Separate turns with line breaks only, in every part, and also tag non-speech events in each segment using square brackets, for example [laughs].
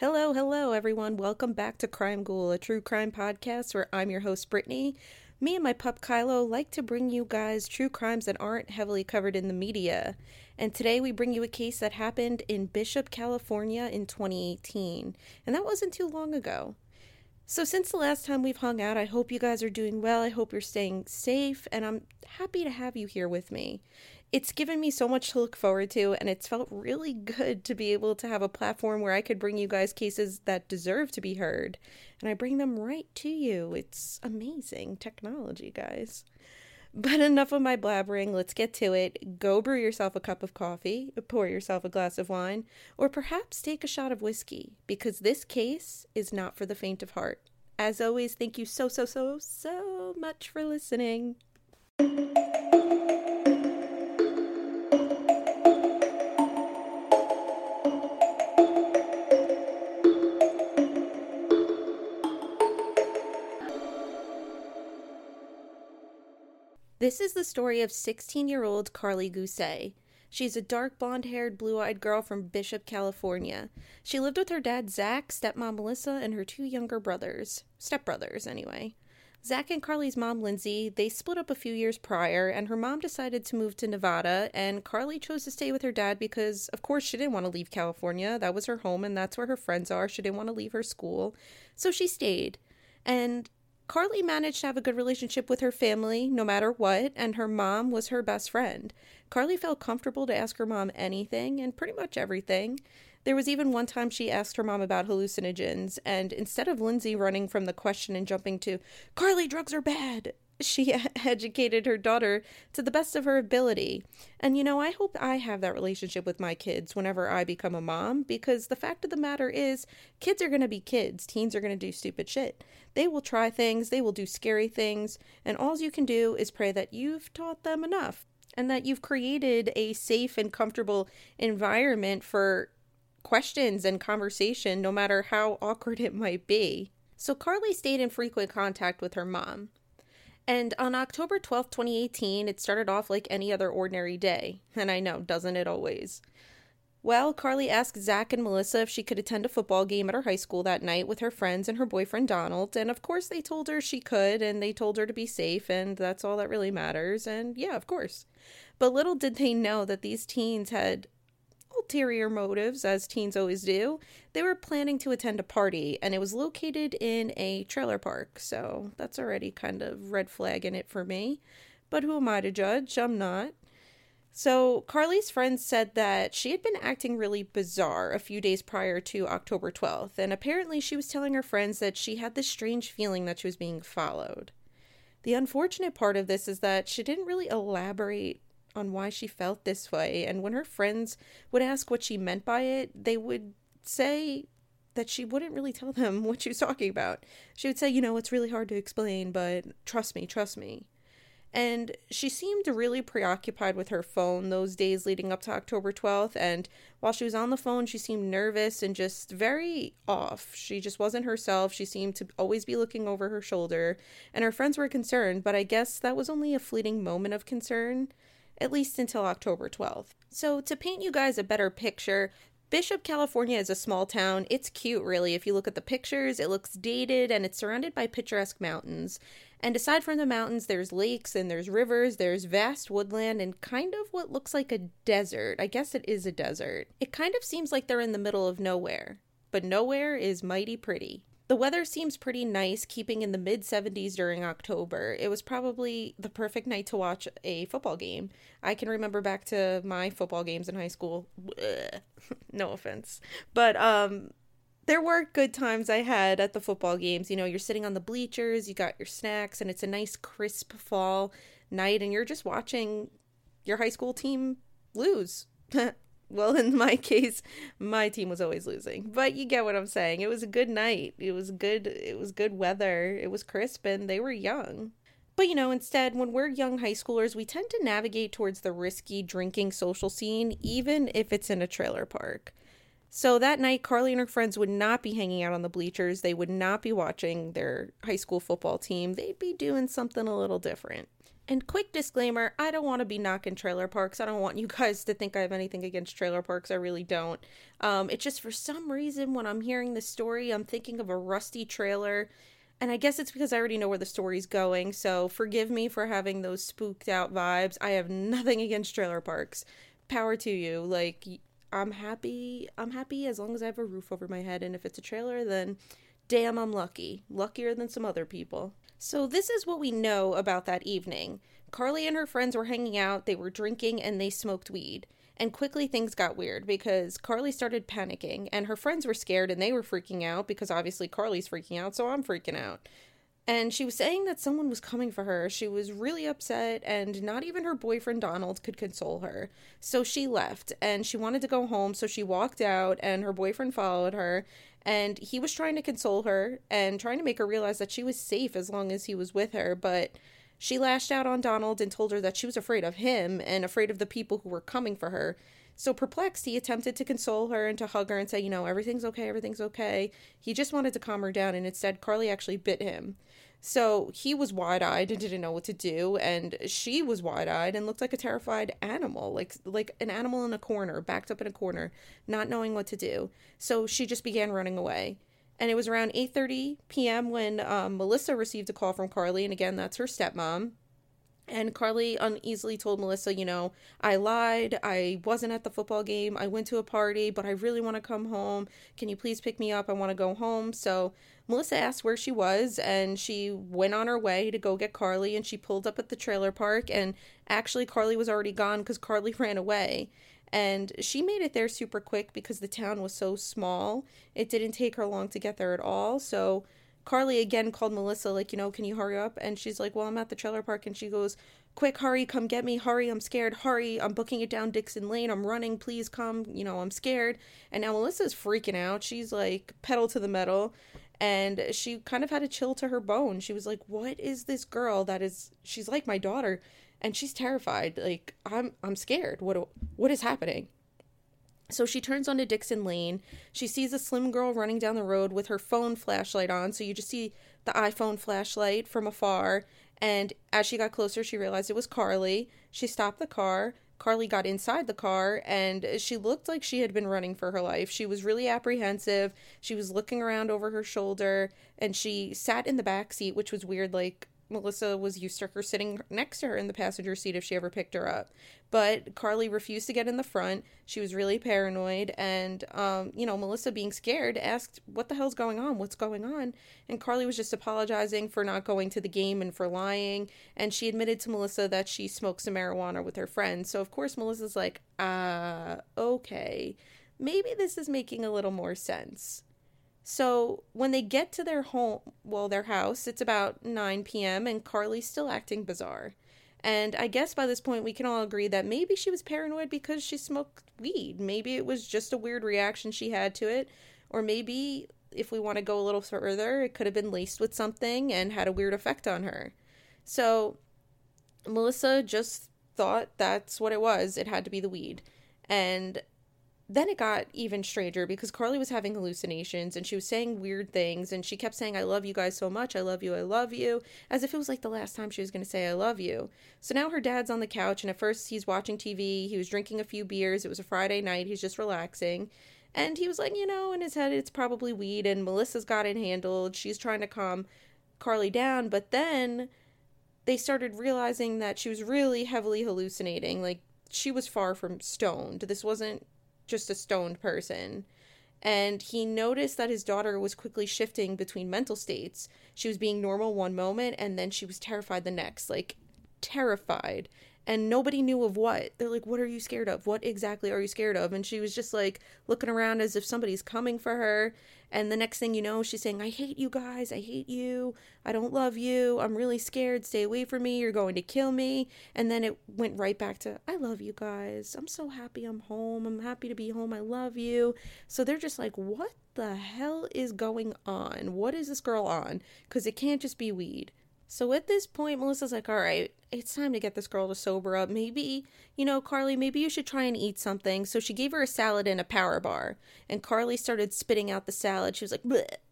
Hello, hello, everyone. Welcome back to Crime Ghoul, a true crime podcast where I'm your host, Brittany. Me and my pup Kylo like to bring you guys true crimes that aren't heavily covered in the media. And today we bring you a case that happened in Bishop, California in 2018. And that wasn't too long ago. So, since the last time we've hung out, I hope you guys are doing well. I hope you're staying safe, and I'm happy to have you here with me it's given me so much to look forward to, and it's felt really good to be able to have a platform where I could bring you guys cases that deserve to be heard, and I bring them right to you. It's amazing technology, guys. But enough of my blabbering, let's get to it. Go brew yourself a cup of coffee, pour yourself a glass of wine, or perhaps take a shot of whiskey, because this case is not for the faint of heart. As always, thank you so, so, so, so much for listening. This is the story of 16 year old Carly Gusé. She's a dark blonde haired, blue eyed girl from Bishop, California. She lived with her dad, Zach, stepmom Melissa, and her two younger brothers. Stepbrothers, anyway. Zach and Carly's mom, Lindsay, they split up a few years prior, and her mom decided to move to Nevada, and Carly chose to stay with her dad because, of course, she didn't want to leave California. That was her home, and that's where her friends are. She didn't want to leave her school. So she stayed. And Carly managed to have a good relationship with her family no matter what, and her mom was her best friend. Carly felt comfortable to ask her mom anything and pretty much everything. There was even one time she asked her mom about hallucinogens, and instead of Lindsay running from the question and jumping to, Carly, drugs are bad, she [laughs] educated her daughter to the best of her ability. And you know, I hope I have that relationship with my kids whenever I become a mom because the fact of the matter is, kids are going to be kids. Teens are going to do stupid shit. They will try things, they will do scary things, and all you can do is pray that you've taught them enough and that you've created a safe and comfortable environment for questions and conversation, no matter how [laughs] awkward it might be. So Carly stayed in frequent contact with her mom. And on October 12th, 2018, it started off like any other ordinary day. And I know, doesn't it always? Well, Carly asked Zach and Melissa if she could attend a football game at her high school that night with her friends and her boyfriend Donald. And of course, they told her she could, and they told her to be safe, and that's all that really matters. And yeah, of course. But little did they know that these teens had ulterior motives, as teens always do, they were planning to attend a party, and it was located in a trailer park, so that's already kind of red flag in it for me. But who am I to judge? I'm not. So, Carly's friends said that she had been acting really bizarre a few days prior to October 12th, and apparently she was telling her friends that she had this strange feeling that she was being followed. The unfortunate part of this is that she didn't really elaborate on why she felt this way. And when her friends would ask what she meant by it, they would say that she wouldn't really tell them [laughs] what she was talking about. She would say, you know, it's really hard to explain, but trust me, trust me. And she seemed really preoccupied with her phone those days leading up to October 12th. And while she was on the phone, she seemed nervous and just very off. She just wasn't herself. She seemed to always be looking over her shoulder. And her friends were concerned, but I guess that was only a fleeting moment of concern at least until October 12th. So, to paint you guys a better picture, Bishop, California is a small town. It's cute, really. If you look at the pictures, it looks dated and it's surrounded by picturesque mountains. And aside from the mountains, there's lakes and there's rivers, there's vast woodland and kind of what looks like a desert. I guess it is a desert. It kind of seems like they're in the middle of nowhere, but nowhere is mighty pretty. The weather seems pretty nice, keeping in the mid 70s during October. It was probably the perfect night to watch a football game. I can remember back to my football games in high school. [laughs] no offense. But um there were good times I had at the football games. You know, you're sitting on the bleachers, you got your snacks, and it's a nice crisp fall night, and you're just watching your high school team lose. [laughs] well, in my [laughs] case, my team was always losing. But you get what I'm saying. It was a good night. It was good it was good weather. It was crisp and they were young. But you know, instead, when we're young high schoolers, we tend to navigate towards the risky drinking social scene, even if it's in a trailer park. So that night, Carly and her friends would not be hanging out on the bleachers. They would not be watching their high school football team. They'd be doing something a little different. And quick disclaimer I don't want to be knocking trailer parks. I don't want you [laughs] guys to think I have anything against trailer parks. I really don't. Um, it's just for some reason when I'm hearing the story, I'm thinking of a rusty trailer. And I guess it's because I already know where the story's going. So forgive me for having those spooked out vibes. I have [laughs] nothing against trailer parks. Power to you. Like, I'm happy. I'm happy as long as I have a roof over my head. And if it's a trailer, then damn, I'm lucky. Luckier than some other people. So, this is what we know about that evening. Carly and her friends were hanging out, they were drinking, and they smoked weed. And quickly things got weird because Carly started panicking, and her friends were scared and they were freaking out because obviously Carly's freaking out, so I'm freaking out. And she was saying that someone was coming for her. She was really upset, and not even her boyfriend Donald could console her. So she left, and she wanted to go home, so she walked out, and her boyfriend followed her and he was trying to console her and trying to make her realize that she was safe as long as he was with her but she lashed out on Donald and told her that she was afraid of him and afraid of the people who were coming for her. So perplexed, he attempted to console her and to hug her and say, you know, everything's okay, everything's okay. He just wanted to calm her down, and instead, Carly actually bit him. So he was wide eyed and didn't know what to do, and she was wide eyed and looked like a terrified animal, like like an animal in a corner, backed up in a corner, not knowing what to do. So she just began running away. And it was around 8:30 p.m. when um, Melissa received a call from Carly, and again, that's her stepmom. And Carly uneasily told Melissa, you know, I lied. I wasn't at the football game. I went to a party, but I really want to come home. Can you please pick me up? I want to go home. So Melissa asked where she was, and she went on her way to go get Carly. And she pulled up at the trailer park, and actually, Carly was already gone because Carly [laughs] ran away. And she made it there super quick because the town was so small. It didn't take her long to get there at all. So Carly again called Melissa, like, you know, can you hurry up? And she's like, well, I'm at the trailer park. And she goes, quick, hurry, come get me. Hurry, I'm scared. Hurry, I'm booking it down Dixon Lane. I'm running. Please come. You know, I'm scared. And now Melissa's freaking out. She's like, pedal to the metal. And she kind of had a chill to her bone. She was like, what is this girl that is, she's like my daughter. And she's terrified. Like, I'm, I'm scared. What, what is happening? So she turns onto Dixon Lane. She sees a slim girl running down the road with her phone flashlight on. So you just see the iPhone flashlight from afar. And as she got closer, she realized it was Carly. She stopped the car. Carly got inside the car and she looked like she had been running for her life. She was really apprehensive. She was looking around over her shoulder and she sat in the back seat, which was weird. Like, Melissa was used to her sitting next to her in the passenger seat if she ever picked her up. But Carly refused to get in the front. She was really paranoid. And, um, you know, Melissa, being scared, asked, What the hell's going on? What's going on? And Carly was just apologizing for not going to the game and for lying. And she admitted to Melissa that she smoked some marijuana with her friends. So, of course, Melissa's like, Uh, okay. Maybe this is making a little more sense. So when they get to their home, well, their house, it's about 9 p.m., and Carly's still acting bizarre. And I guess by this point, we can all agree that maybe she was paranoid because she smoked weed. Maybe it was just a weird reaction she had to it. Or maybe, if we want to go a little further, it could have been laced with something and had a weird effect on her. So Melissa just thought that's what it was. It had to be the weed. And then it got even stranger because Carly was having hallucinations and she was saying weird things and she kept saying, I love you guys so much. I love you. I love you. As if it was like the last time she was going to say, I love you. So now her dad's on the couch and at first he's watching TV. He was drinking a few beers. It was a Friday night. He's just relaxing. And he was like, you know, in his head, it's probably weed and Melissa's got it handled. She's trying to calm Carly down. But then they started realizing that she was really heavily hallucinating. Like, she was far from stoned. This wasn't just a stoned person. And he noticed that his daughter was quickly shifting between mental states. She was being normal one moment and then she was terrified the next, like terrified and nobody knew of what. They're like, What are you scared of? What exactly are you scared of? And she was just like looking around as if somebody's coming for her. And the next thing you know, she's saying, I hate you guys. I hate you. I don't love you. I'm really scared. Stay away from me. You're going to kill me. And then it went right back to, I love you guys. I'm so happy I'm home. I'm happy to be home. I love you. So they're just like, What the hell is going on? What is this girl on? Because it can't just be weed. So at this point, Melissa's like, all right, it's time to get this girl to sober up. Maybe, you know, Carly, maybe you should try and eat something. So she gave her a salad and a power bar. And Carly started spitting out the salad. She was like,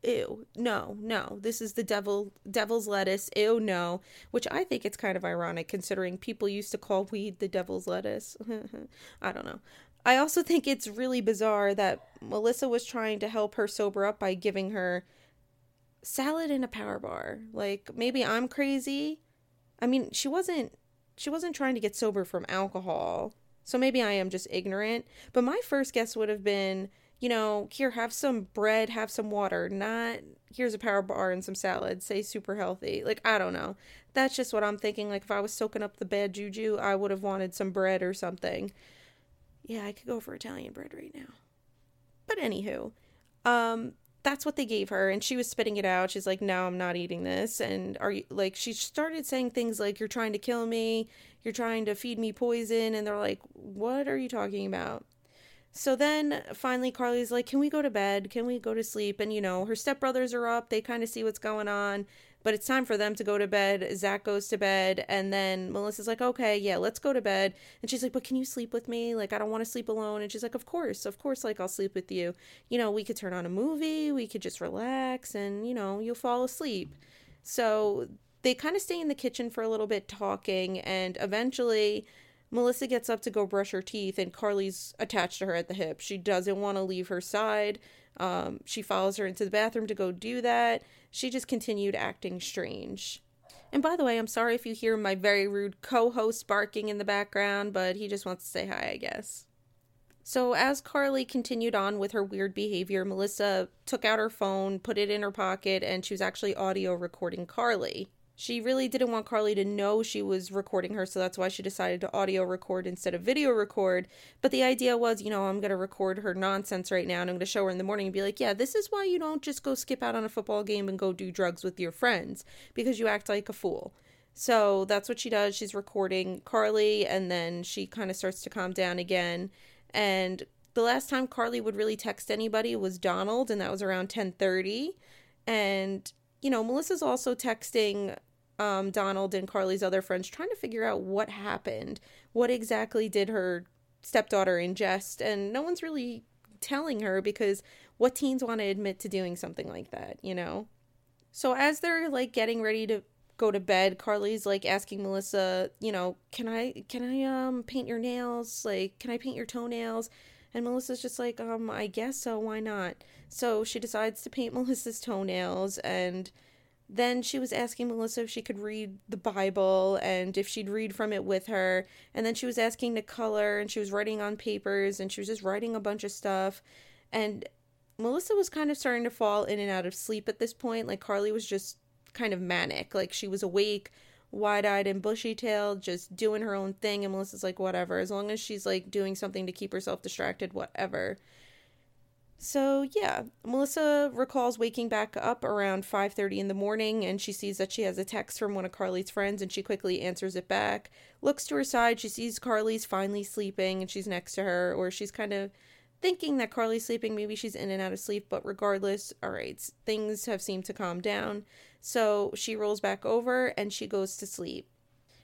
ew, no, no, this is the devil, devil's lettuce. Ew, no. Which I think it's kind of ironic considering people used to call weed the devil's lettuce. [laughs] I don't know. I also think it's really bizarre that Melissa was trying to help her sober up by giving her salad and a power bar. Like maybe I'm crazy. I mean, she wasn't she wasn't trying to get sober from alcohol. So maybe I am just ignorant, but my first guess would have been, you know, here have some bread, have some water, not here's a power bar and some salad, say super healthy. Like I don't know. That's just what I'm thinking. Like if I was soaking up the bad juju, I would have wanted some bread or something. Yeah, I could go for Italian bread right now. But anywho, um that's what they gave her and she was spitting it out. She's like no i'm not eating this. And are you like she started saying things like you're trying to kill me. You're trying to feed me poison. And they're like what are you talking about? So then finally carly's like can we go to bed? Can we go to sleep? And you know her stepbrothers are up. They kind of see what's going on but it's time for them to go to bed. Zach goes to bed, and then Melissa's like, okay, yeah, let's go to bed. And she's like, but can you sleep with me? Like, I don't want to sleep alone. And she's like, of course, of course, like, I'll sleep with you. You know, we could turn on a movie, we could just relax, and, you know, you'll fall asleep. So they kind of stay in the kitchen for a little bit talking, and eventually. Melissa gets up to go brush her teeth, and Carly's attached to her at the hip. She doesn't want to leave her side. Um, she follows her into the bathroom to go do that she just continued acting strange. And by the way, I'm sorry if you hear my very rude co host barking in the background, but he just wants to say hi, I guess. So, as Carly continued on with her weird behavior, Melissa took out her phone, put it in her pocket, and she was actually audio recording Carly. She really didn't want Carly to know she was recording her, so that's why she decided to audio record instead of video record. But the idea was, you know, I'm going to record her nonsense right now and I'm going to show her in the morning and be like, yeah, this is why you don't just go skip out on a football game and go do drugs with your friends because you act like a fool. So that's what she does. She's recording Carly and then she kind of starts to calm down again. And the last time Carly would really text anybody was Donald and that was around 10:30 and you know, Melissa's also texting um, Donald and Carly's other friends trying to figure out what happened. What exactly did her stepdaughter ingest? And no one's really telling her because what teens want to admit to doing something like that, you know? So as they're like getting ready to go to bed, Carly's like asking Melissa, you know, can I can I um paint your nails? Like, can I paint your toenails? And Melissa's just like, um, I guess so, why not? So she decides to paint [laughs] Melissa's toenails and then she was asking Melissa if she could read the Bible and if she'd read from it with her. And then she was asking to color and she was writing on papers and she was just writing a bunch of stuff. And Melissa was kind of starting to fall in and out of sleep at this point. Like Carly was just kind of manic. Like she was awake, wide eyed and bushy tailed, just doing her own thing. And Melissa's like, whatever. As long as she's like doing something to keep herself distracted, whatever. So, yeah, Melissa recalls waking back up around 5:30 in the morning and she sees that she has a text from one of Carly's friends and she quickly answers it back. Looks to her side, she sees Carly's finally sleeping and she's next to her or she's kind of thinking that Carly's sleeping, maybe she's in and out of sleep, but regardless, all right, things have seemed to calm down. So, she rolls back over and she goes to sleep.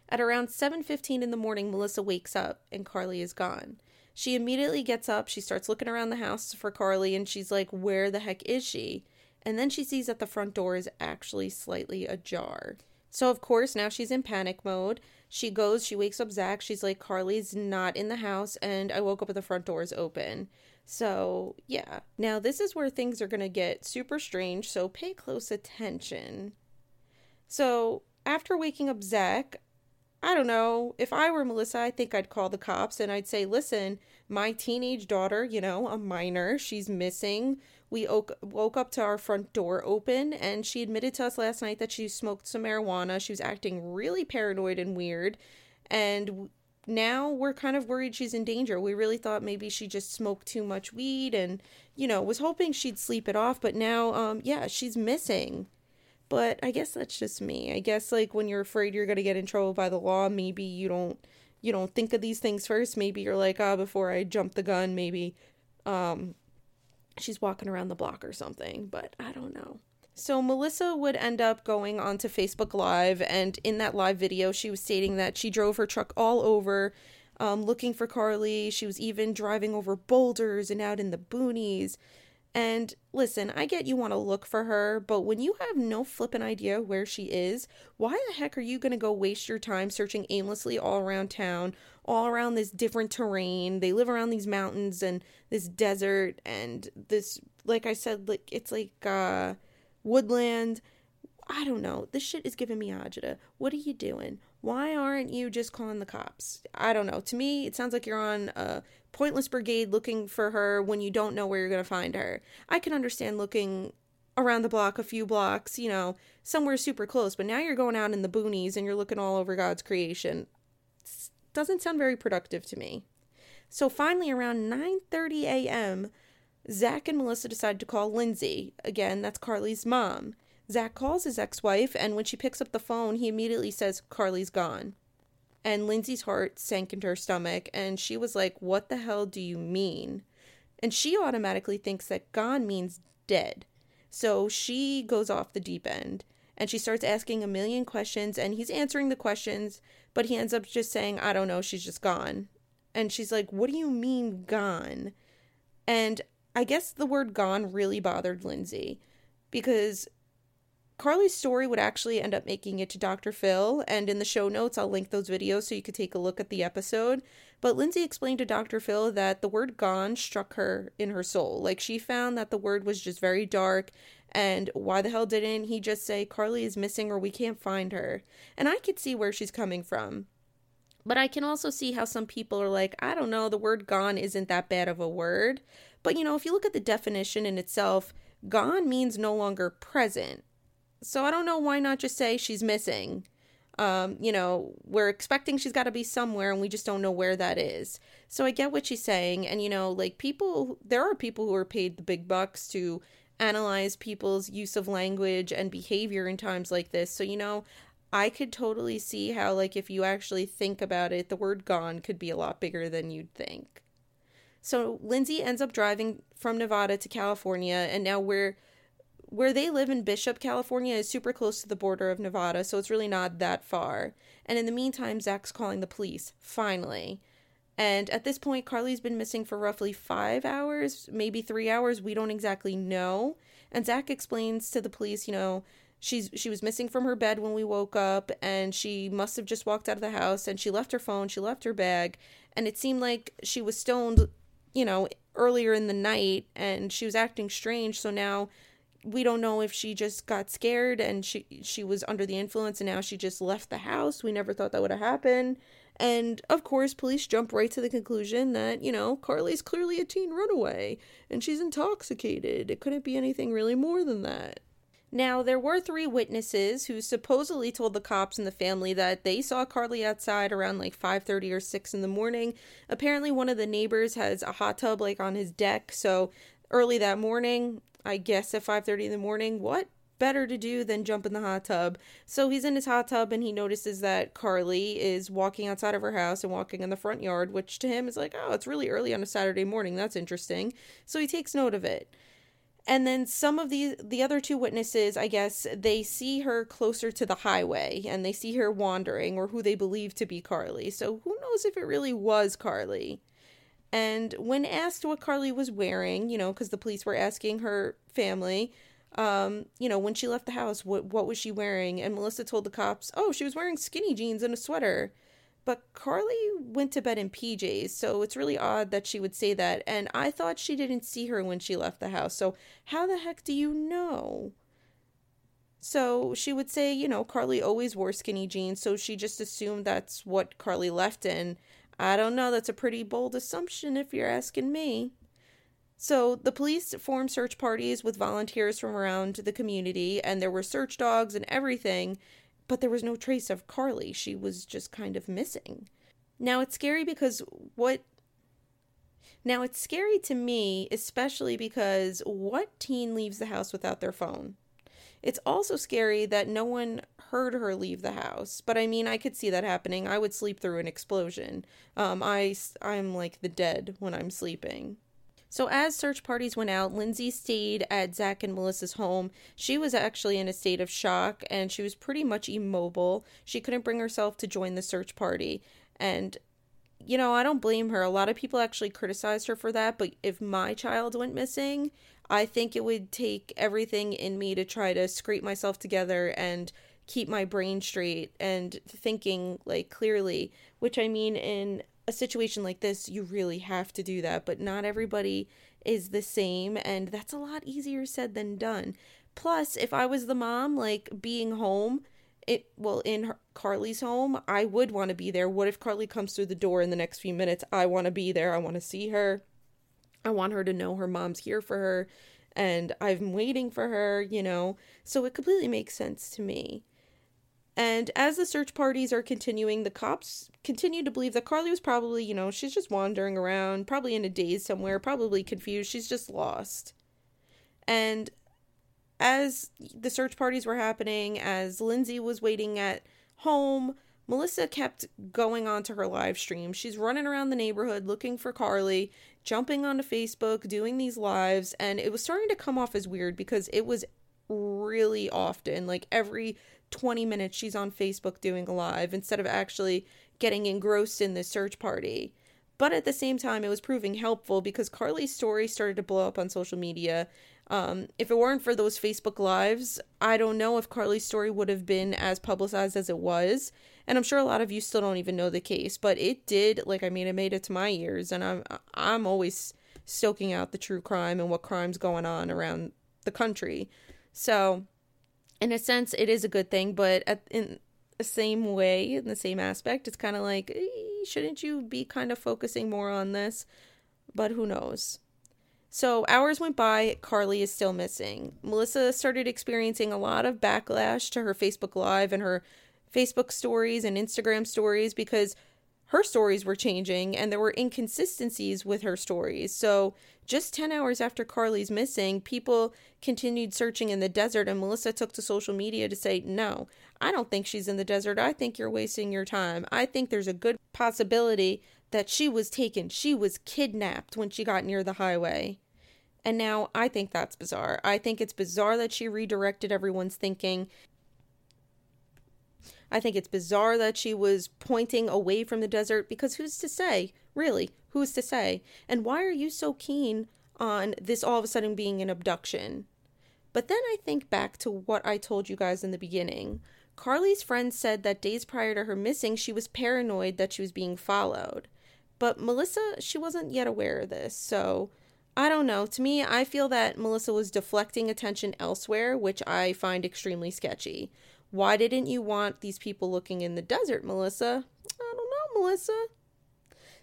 At around 7:15 in the morning, Melissa wakes up and Carly is gone. She immediately gets up, she starts looking around the house for Carly, and she's like, Where the heck is she? And then she sees that the front door is actually slightly ajar. So, of course, now she's in panic mode. She goes, she wakes up Zach. She's like, Carly's not in the house, and I woke up with the front door is open. So, yeah. Now, this is where things are going to get super strange, so pay close attention. So, after waking up Zach, I don't know. If I were Melissa, I think I'd call the cops and I'd say, listen, my teenage daughter, you know, a minor, she's missing. We woke up to our front door open and she admitted to us last night that she smoked some marijuana. She was acting really paranoid and weird. And now we're kind of worried she's in danger. We really thought maybe she just smoked too much weed and, you know, was hoping she'd sleep it off. But now, um, yeah, she's missing. But I guess that's just me. I guess like when you're afraid you're going to get in trouble by the law, maybe you don't you don't think of these things first. Maybe you're like, "Ah, oh, before I jump the gun, maybe um she's walking around the block or something." But I don't know. So Melissa would end up going onto Facebook Live, and in that live video, she was stating that she drove her truck all over um, looking for Carly. She was even driving over boulders and out in the boonies. And listen, I get you want to look for her, but when you have no flippin' idea where she is, why the heck are you going to go waste your time searching aimlessly all around town, all around this different terrain? They live around these mountains and this desert and this, like I said, like it's like uh, woodland. I don't know. This shit is giving me agita. What are you doing? Why aren't you just calling the cops? I don't know. To me, it sounds like you're on a pointless brigade looking for her when you don't know where you're going to find her. I can understand looking around the block, a few blocks, you know, somewhere super close, but now you're going out in the boonies and you're looking all over God's creation. It doesn't sound very productive to me. So finally around 9:30 a.m., Zach and Melissa decide to call Lindsay. Again, that's Carly's mom. Zach calls his ex wife, and when she picks up the phone, he immediately says, Carly's gone. And Lindsay's heart sank into her stomach, and she was like, What the hell do you mean? And she automatically thinks that gone means dead. So she goes off the deep end and she starts asking a million questions, and he's answering the questions, but he ends up just saying, I don't know, she's just gone. And she's like, What do you mean, gone? And I guess the word gone really bothered Lindsay because Carly's story would actually end up making it to Dr. Phil, and in the show notes, I'll link those videos so you could take a look at the episode. But Lindsay explained to Dr. Phil that the word gone struck her in her soul. Like, she found that the word was just very dark, and why the hell didn't he just say, Carly is missing or we can't find her? And I could see where she's coming from. But I can also see how some people are like, I don't know, the word gone isn't that bad of a word. But you know, if you look at the definition in itself, gone means no longer present. So I don't know why not just say she's missing. Um, you know, we're expecting she's got to be somewhere and we just don't know where that is. So I get what she's saying. And, you know, like people, there are people who are paid the big bucks to analyze people's use of language and behavior in times like this. So, you know, I could totally see how, like, if you actually think about it, the word gone could be a lot bigger than you'd think. So Lindsay ends up driving from Nevada to California, and now we're where they live in Bishop, California is super close to the border of Nevada, so it's really not that far. And in the meantime, Zach's calling the police, finally. And at this point, Carly's been missing for roughly five hours, maybe three hours. We don't exactly know. And Zach explains to the police, you know, she's she was missing from her bed when we woke up, and she must have just walked out of the house, and she left her phone, she left her bag, and it seemed like she was stoned, you know, earlier in the night, and she was acting strange. So now we don't know if she just got scared and she she was under the influence and now she just left the house. We never thought that would have happened. And of course, police jump right to the conclusion that, you know, Carly's clearly a teen runaway and she's intoxicated. It couldn't be anything really more than that. Now, there were three witnesses who supposedly told the cops and the family that they saw Carly outside around like 5:30 or 6 in the morning. Apparently, one of the neighbors has a hot tub like on his deck, so early that morning, I guess at 5:30 in the morning, what better to do than jump in the hot tub? So he's in his hot tub and he notices that Carly is walking outside of her house and walking in the front yard, which to him is like, "Oh, it's really early on a Saturday morning. That's interesting." So he takes note of it. And then some of the the other two witnesses, I guess, they see her closer to the highway and they see her wandering or who they believe to be Carly. So who knows if it really was Carly? And when asked what Carly was wearing, you know, because the police were asking her family, um, you know, when she left the house, what what was she wearing? And Melissa told the cops, "Oh, she was wearing skinny jeans and a sweater." But Carly went to bed in PJs, so it's really odd that she would say that. And I thought she didn't see her when she left the house. So how the heck do you know? So she would say, you know, Carly always wore skinny jeans, so she just assumed that's what Carly left in. I don't know, that's a pretty bold assumption if you're asking me. So, the police formed search parties with volunteers from around the community, and there were search dogs and everything, but there was no trace of Carly. She was just kind of missing. Now, it's scary because what. Now, it's scary to me, especially because what teen leaves the house without their phone? It's also scary that no one heard her leave the house, but I mean, I could see that happening. I would sleep through an explosion. Um, I I'm like the dead when I'm sleeping. So, as search parties went out, Lindsay stayed at Zach and Melissa's home. She was actually in a state of shock and she was pretty much immobile. She couldn't bring herself to join the search party. And, you know, I don't blame her. A lot of people actually criticized her for that. But if my child went missing, I think it would take everything in me to try to scrape myself together and keep my brain straight and thinking like clearly, which I mean in a situation like this, you really have to do that, but not everybody is the same, and that's a lot easier said than done. Plus, if I was the mom, like being home, it well in her, Carly's home, I would want to be there. What if Carly comes through the door in the next few minutes? I want to be there. I want to see her. I want her to know her mom's here for her and I'm waiting for her, you know. So it completely makes sense to me. And as the search parties are continuing, the cops continue to believe that Carly was probably, you know, she's just wandering around, probably in a daze somewhere, probably confused. She's just lost. And as the search parties were happening, as Lindsay was waiting at home, Melissa kept going on to her live stream. She's running around the neighborhood looking for Carly, jumping onto Facebook, doing these lives, and it was starting to come off as weird because it was really often, like every 20 minutes she's on Facebook doing a live instead of actually getting engrossed in the search party. But at the same time, it was proving helpful because Carly's story started to blow up on social media. Um, if it weren't for those Facebook lives, I don't know if Carly's story would have been as publicized as it was. And I'm sure a lot of you still don't even know the case, but it did. Like, I mean, it made it to my ears, and I'm I'm always stoking out the true crime and what crime's going on around the country. So in a sense, it is a good thing, but at, in the same way, in the same aspect, it's kind of like, eh, shouldn't you be kind of focusing more on this? But who knows? So hours went by, Carly is still missing. Melissa started experiencing a lot of backlash to her Facebook Live and her Facebook stories and Instagram stories because her stories were changing and there were inconsistencies with her stories. So, just 10 hours after Carly's missing, people continued searching in the desert, and Melissa took to social media to say, No, I don't think she's in the desert. I think you're wasting your time. I think there's a good possibility that she was taken. She was kidnapped when she got near the highway. And now I think that's bizarre. I think it's bizarre that she redirected everyone's thinking I think it's bizarre that she was pointing away from the desert because who's to say? Really, who's to say? And why are you so keen on this all of a sudden being an abduction? But then I think back to what I told you guys in the beginning. Carly's friend said that days prior to her missing, she was paranoid that she was being followed. But Melissa, she wasn't yet aware of this. So I don't know. To me, I feel that Melissa was deflecting attention elsewhere, which I find extremely sketchy. Why didn't you want these people looking in the desert, Melissa? I don't know, Melissa.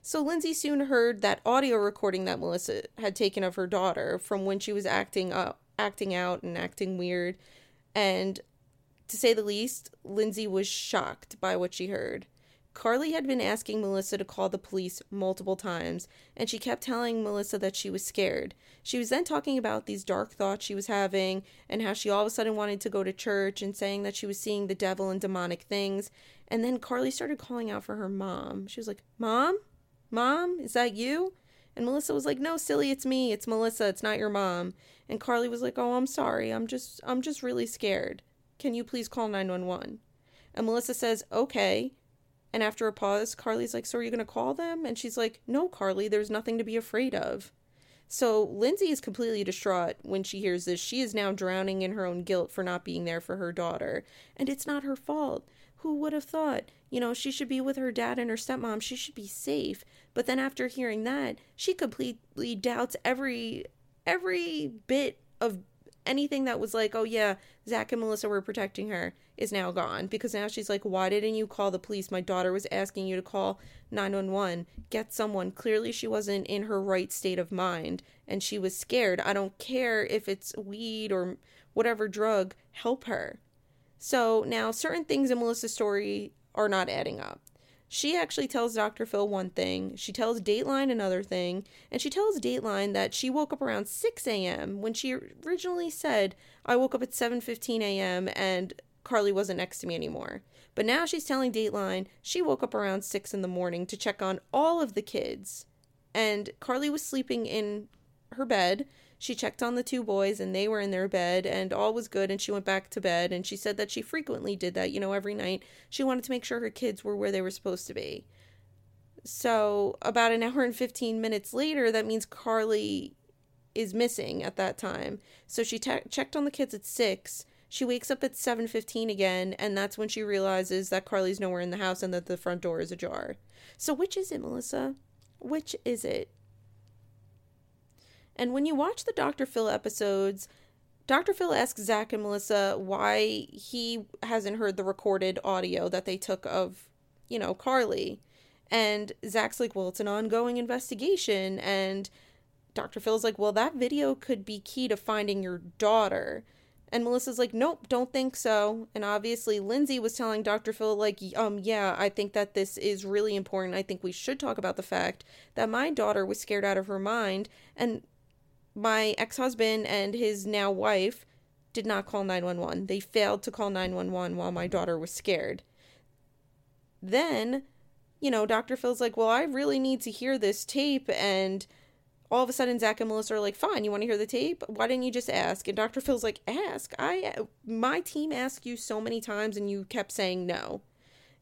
So Lindsay soon heard that audio recording that Melissa had taken of her daughter from when she was acting up, acting out and acting weird. And to say the least, Lindsay was shocked by what she heard. Carly had been asking Melissa to call the police multiple times, and she kept telling Melissa that she was scared. She was then talking about these dark thoughts she was having and how she all of a sudden wanted to go to church and saying that she was seeing the devil and demonic things. And then Carly started calling out for her mom. She was like, Mom? Mom? Is that you? And Melissa was like, "No, silly, it's me. It's Melissa. It's not your mom." And Carly was like, "Oh, I'm sorry. I'm just I'm just really scared. Can you please call 911?" And Melissa says, "Okay." And after a pause, Carly's like, So are you going to call them? And she's like, No, Carly, there's nothing to be afraid of. So Lindsay is completely distraught when she hears this. She is now drowning in her own guilt for not being there for her daughter. And it's not her fault. Who would have thought? You know, she should be with her dad and her stepmom. She should be safe. But then after hearing that, she completely doubts every every bit of anything that was like, oh yeah, Zach and Melissa were protecting her is now gone because now she's like, why didn't you call the police? My daughter was asking you to call 911. Get someone. Clearly, she wasn't in her right state of mind and she was scared. I don't care if it's weed or whatever drug, help her. So now certain things in Melissa's story are not adding up. She actually tells Dr. Phil one thing, she tells Dateline another thing, and she tells Dateline that she woke up around 6 a.m. when she originally said, I woke up at 7:15 a.m. and Carly wasn't next to me anymore. But now she's telling Dateline she woke up around 6 in the morning to check on all of the kids. And Carly was sleeping in her bed. She checked on the two boys and they were in their bed and all was good and she went back to bed and she said that she frequently did that, you know, every night. She wanted to make sure her kids were where they were supposed to be. So, about an hour and 15 minutes later, that means Carly is missing at that time. So she te- checked on the kids at 6. She wakes up at 7:15 again and that's when she realizes that Carly's nowhere in the house and that the front door is ajar. So which is it, Melissa? Which is it? And when you watch the Dr. Phil episodes, Dr. Phil asks Zach and Melissa why he hasn't heard the recorded audio that they took of, you know, Carly. And Zach's like, well, it's an ongoing investigation. And Dr. Phil's like, well, that video could be key to finding your daughter. And Melissa's like, nope, don't think so. And obviously, Lindsay was telling Dr. Phil, like, um, yeah, I think that this is really important. I think we should talk about the fact that my daughter was scared out of her mind. And my ex husband and his now wife did not call 911. They failed to call 911 while my daughter was scared. Then you know, Dr. Phil's like, well, I really need to hear this tape. And all of a sudden, Zach and Melissa are like, fine, you want to hear the tape? Why didn't you just ask? And Dr. Phil's like, ask. I, my team asked you so many times and you kept saying no.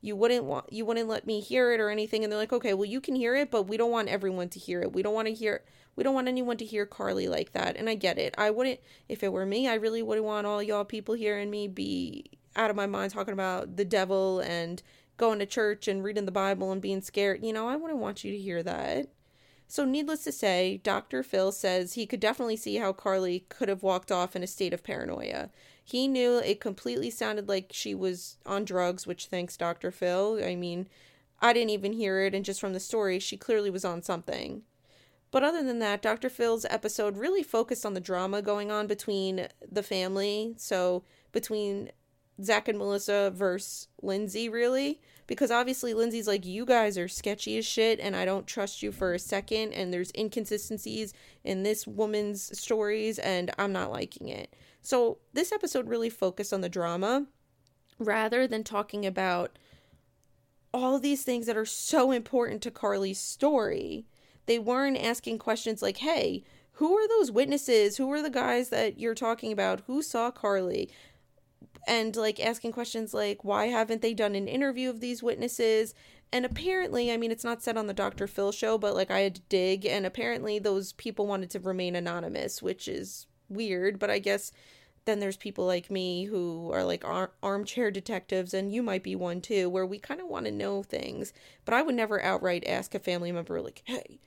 You wouldn't want, you wouldn't let me hear it or anything. And they're like, okay, well, you can hear it, but we don't want everyone to hear it. We don't want to hear, we don't want anyone to hear Carly like that. And I get it. I wouldn't, if it were me, I really wouldn't want all y'all people hearing me be out of my mind talking about the devil and going to church and reading the Bible and being scared. You know, I wouldn't want you to hear that. So, needless to say, Dr. Phil says he could definitely see how Carly could have walked off in a state of paranoia. He knew it completely sounded like she was on drugs, which thanks Dr. Phil. I mean, I didn't even hear it, and just from the story, she clearly was on something. But other than that, Dr. Phil's episode really focused on the drama going on between the family. So, between Zach and Melissa versus Lindsay, really. Because obviously, Lindsay's like, you guys are sketchy as shit, and I don't trust you for a second, and there's inconsistencies in this woman's stories, and I'm not liking it. So, this episode really focused on the drama rather than talking about all these things that are so important to Carly's story. They weren't asking questions like, hey, who are those witnesses? Who are the guys that you're talking about? Who saw Carly? And like asking questions like why haven't they done an interview of these witnesses? And apparently i mean it's not said on the dr phil show but like i had to dig and apparently those people wanted to remain anonymous which is weird but i guess then there's people like me who are like ar- armchair detectives and you might be one too where we kind of want to know things but i would never outright ask a family member like hey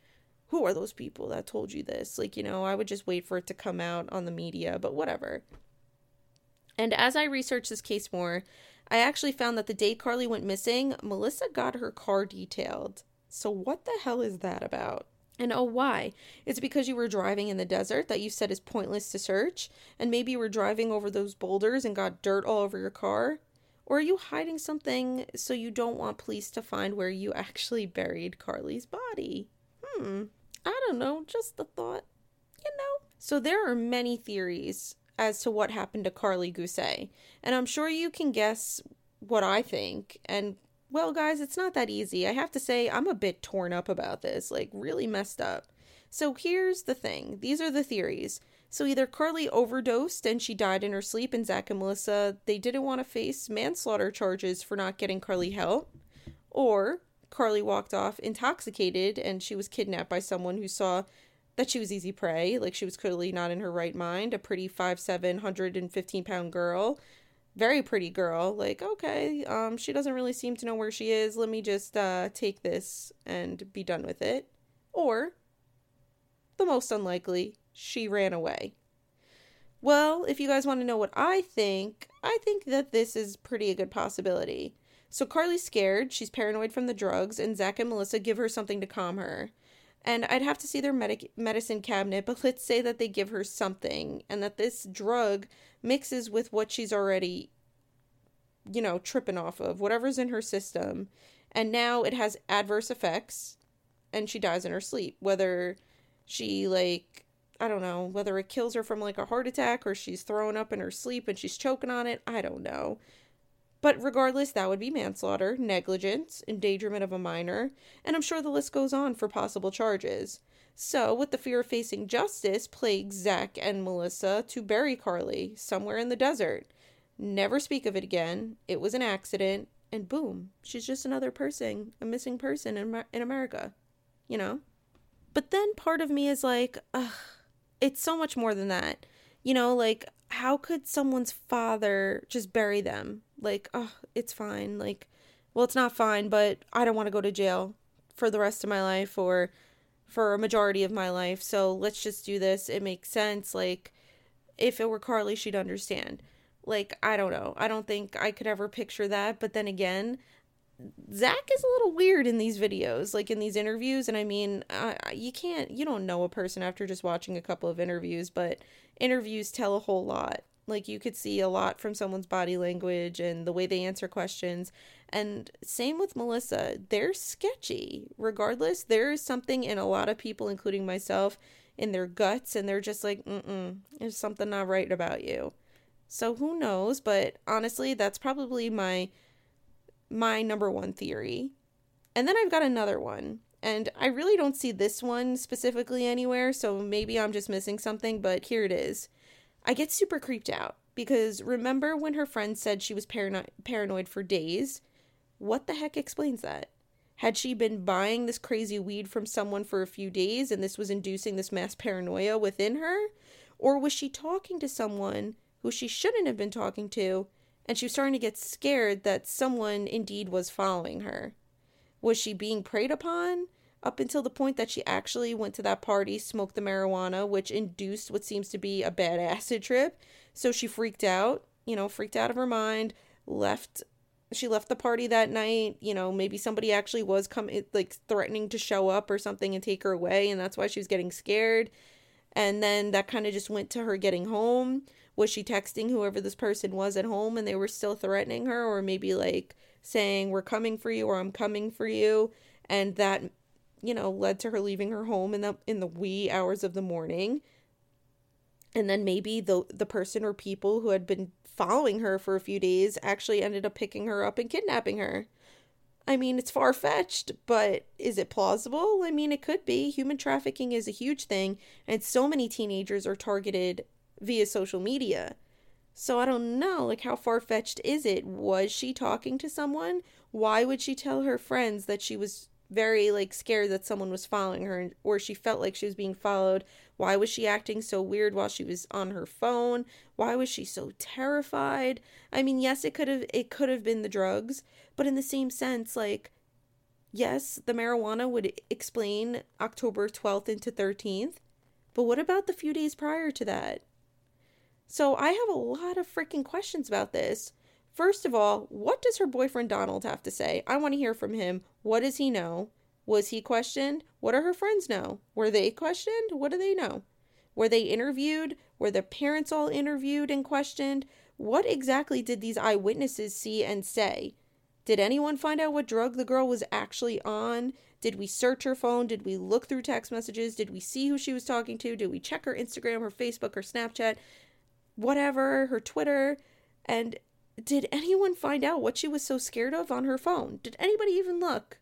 who are those people that told you this? Like you know i would just wait for it to come out on the media but whatever and as I researched this case more, I actually found that the day Carly went missing, Melissa got her car detailed. So, what the hell is that about? And oh, why? It's because you were driving in the desert that you said is pointless to search, and maybe you were driving over those boulders and got dirt all over your car? Or are you hiding something so you don't want police to find where you actually buried Carly's body? Hmm, I don't know, just the thought, you know? So there are many theories as to what happened to Carly Gusé. And I'm sure you can guess what I think. And well, guys, it's not that easy. I have to say, I'm a bit torn up about this, like, really messed up. So here's the thing these are the theories. So either Carly overdosed and she died in her sleep, and Zach and Melissa, they didn't want to face manslaughter charges for not getting Carly help, or Carly walked off intoxicated and she was kidnapped by someone who saw that she was easy prey. Like she was clearly not in her right mind. A pretty five seven hundred and fifteen pound girl, very pretty girl. Like okay, um, she doesn't really seem to know where she is. Let me just uh, take this and be done with it. Or, the most unlikely, she ran away. Well, if you guys want to know what I think, I think that this is pretty a good possibility. So Carly's scared, she's paranoid from the drugs, and Zach and Melissa give her something to calm her and I'd have to see their medic- medicine cabinet, but let's say that they give her something and that this drug mixes with what she's already, you know, tripping off of, whatever's in her system, and now it has adverse effects and she dies in her sleep. Whether she, like, I don't know, whether it kills her from like a heart attack or she's throwing up in her sleep and she's choking on it, I don't know. But regardless, that would be manslaughter, negligence, endangerment of a minor, and I'm sure the list goes on for possible charges. So, with the fear of facing justice, plagues Zach and Melissa to bury Carly somewhere in the desert. Never speak of it again. It was an accident, and boom, she's just another person, a missing person in, in America. You know? But then part of me is like, ugh, it's so much more than that. You know, like, how could someone's father just bury them? Like, oh, it's fine. Like, well, it's not fine, but I don't want to go to jail for the rest of my life or for a majority of my life. So let's just do this. It makes sense. Like, if it were Carly, she'd understand. Like, I don't know. I don't think I could ever picture that. But then again, Zach is a little weird in these videos, like in these interviews. And I mean, uh, you can't, you don't know a person after just watching a couple of interviews, but interviews tell a whole lot. Like you could see a lot from someone's body language and the way they answer questions. And same with Melissa. They're sketchy. Regardless, there is something in a lot of people, including myself, in their guts, and they're just like, mm mm, there's something not right about you. So who knows? But honestly, that's probably my my number one theory. And then I've got another one. And I really don't see this one specifically anywhere, so maybe I'm just missing something, but here it is. I get super creeped out because remember when her friend said she was parano- paranoid for days? What the heck explains that? Had she been buying this crazy weed from someone for a few days and this was inducing this mass paranoia within her? Or was she talking to someone who she shouldn't have been talking to and she was starting to get scared that someone indeed was following her? Was she being preyed upon? Up until the point that she actually went to that party, smoked the marijuana, which induced what seems to be a bad [laughs] acid trip. So she freaked out, you know, freaked out of her mind, left she left the party that night, you know, maybe somebody actually was coming like threatening to show up or something and take her away and that's why she was getting scared. And then that kind of just went to her getting home. Was she texting whoever this person was at home and they were still threatening her or maybe like saying we're coming for you or I'm coming for you and that you know, led to her leaving her home in the in the wee hours of the morning. And then maybe the the person or people who had been following her for a few days actually ended up picking her up and kidnapping her. I mean, it's far fetched, but is it plausible? I mean, it could be. Human trafficking is a huge thing, and so many teenagers are targeted via social media. So I don't know, like, how far fetched is it? Was she talking to someone? Why would she tell her friends that she was very like scared that someone was following her or she felt like she was being followed. Why was she acting so weird while she was on her phone? Why was she so terrified? I mean, yes, it could have it could have been the drugs, but in the same sense like yes, the marijuana would explain October 12th into 13th, but what about the few days prior to that? So I have a lot of freaking questions about this. First of all, what does her boyfriend Donald have to say? I want to hear from him. What does he know? Was he questioned? What do her friends know? Were they questioned? What do they know? Were they interviewed? Were the parents all interviewed and questioned? What exactly did these eyewitnesses see and say? Did anyone find out what drug the girl was actually on? Did we search her phone? Did we look through text messages? Did we see who she was talking to? Did we check her Instagram, her Facebook, her Snapchat, whatever, her Twitter? And did anyone find out what she was so scared of on her phone? Did anybody even look?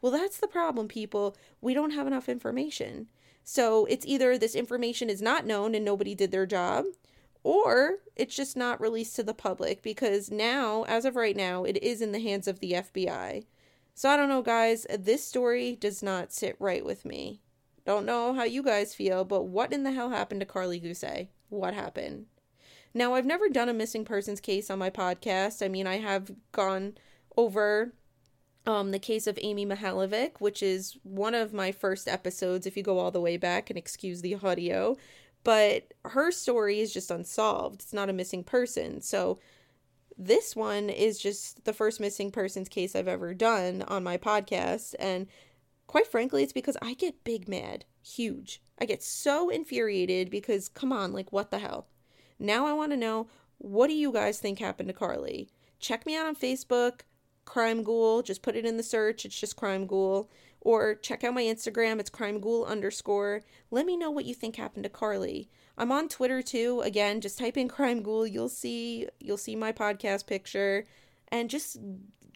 Well, that's the problem, people. We don't have enough information. So it's either this information is not known and nobody did their job, or it's just not released to the public because now, as of right now, it is in the hands of the FBI. So I don't know, guys. This story does not sit right with me. Don't know how you guys feel, but what in the hell happened to Carly Gusé? What happened? Now, I've never done a missing persons case on my podcast. I mean, I have gone over um, the case of Amy Mihaljevic, which is one of my first episodes, if you go all the way back and excuse the audio. But her story is just unsolved. It's not a missing person. So this one is just the first missing persons case I've ever done on my podcast. And quite frankly, it's because I get big mad. Huge. I get so infuriated because, come on, like, what the hell? Now I want to know what do you guys think happened to Carly? Check me out on Facebook, Crime Ghoul. Just put it in the search. It's just Crime Ghoul. Or check out my Instagram. It's Crime Ghoul underscore. Let me know what you think happened to Carly. I'm on Twitter too. Again, just type in Crime Ghoul. You'll see you'll see my podcast picture, and just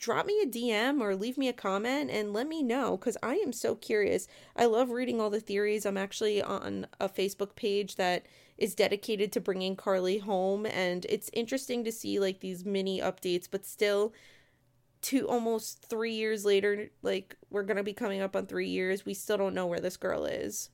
drop me a DM or leave me a comment and let me know because I am so curious. I love reading all the theories. I'm actually on a Facebook page that is dedicated to bringing Carly home, and it's interesting to see like these mini updates, but still. Two almost three years later, like we're gonna be coming up on three years, we still don't know where this girl is.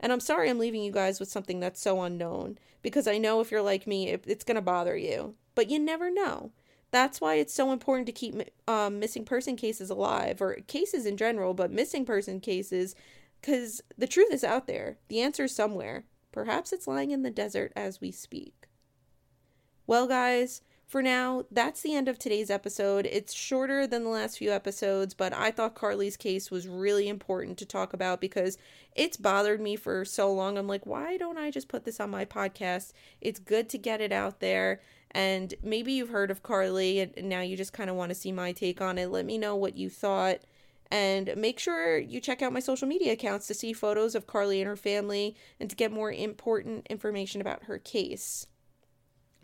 And I'm sorry I'm leaving you guys with something that's so unknown because I know if you're like me, it's going to bother you. But you never know. That's why it's so important to keep um, missing person cases alive, or cases in general, but missing person cases, because the truth is out there. The answer is somewhere. Perhaps it's lying in the desert as we speak. Well, guys, for now, that's the end of today's episode. It's shorter than the last few episodes, but I thought Carly's case was really important to talk about because it's bothered me for so long. I'm like, why don't I just put this on my podcast? It's good to get it out there. And maybe you've heard of Carly and now you just kind of want to see my take on it. Let me know what you thought. And make sure you check out my social media accounts to see photos of Carly and her family and to get more important information about her case.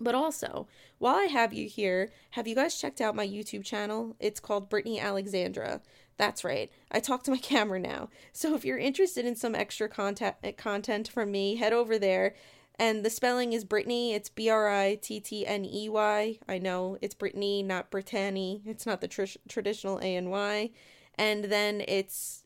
But also, while I have you here, have you guys checked out my YouTube channel? It's called Brittney Alexandra. That's right. I talk to my [laughs] camera now. So if you're interested in some extra content eh, content from me, head over there. And the spelling is Brittney. It's B R I T T N E Y. I know it's Brittney, not Brittany. It's not the tr- traditional A and Y. And then it's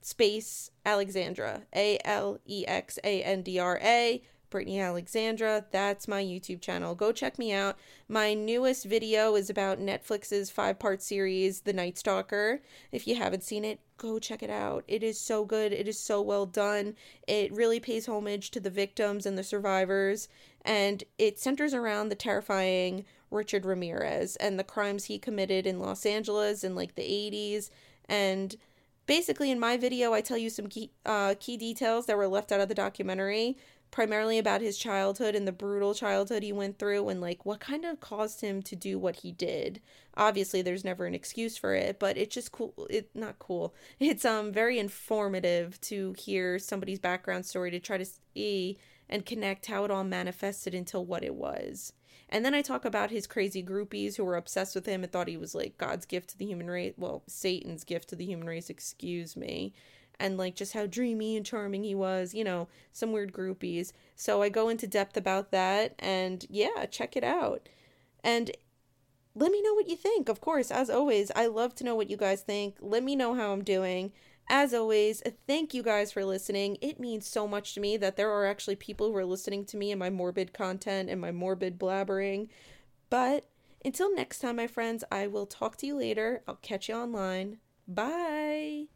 space Alexandra. A L E X A N D R A. Brittney Alexandra. That's my YouTube channel. Go check me out. My newest video is about Netflix's five part series, The Night Stalker. If you haven't seen it, go check it out. It is so good. It is so well done. It really pays homage to the victims and the survivors, and it centers around the terrifying Richard Ramirez and the crimes he committed in Los Angeles in like the 80s. And basically, in my video, I tell you some key, uh, key details that were left out of the documentary primarily about his childhood and the brutal childhood he went through and like what kind of caused him to do what he did. Obviously there's never an excuse for it, but it's just cool it not cool. [laughs] It's um very informative to hear somebody's background story to try to see and connect how it all manifested into what it was. And then I talk about his crazy groupies who were obsessed with him and thought he was like God's gift to the human race. Well, Satan's gift to the human race, excuse me and like just how dreamy and charming he was, you know, some weird groupies. So I go into depth about that and yeah, check it out. And let me know what you think. Of course, as always, I love to know what you guys think. Let me know how I'm doing. As always, thank you guys for listening. It means so much to me that there are actually people who are listening to me and my morbid content and my morbid blabbering. But until next time, my friends, I will talk to you later. I'll catch you online. Bye.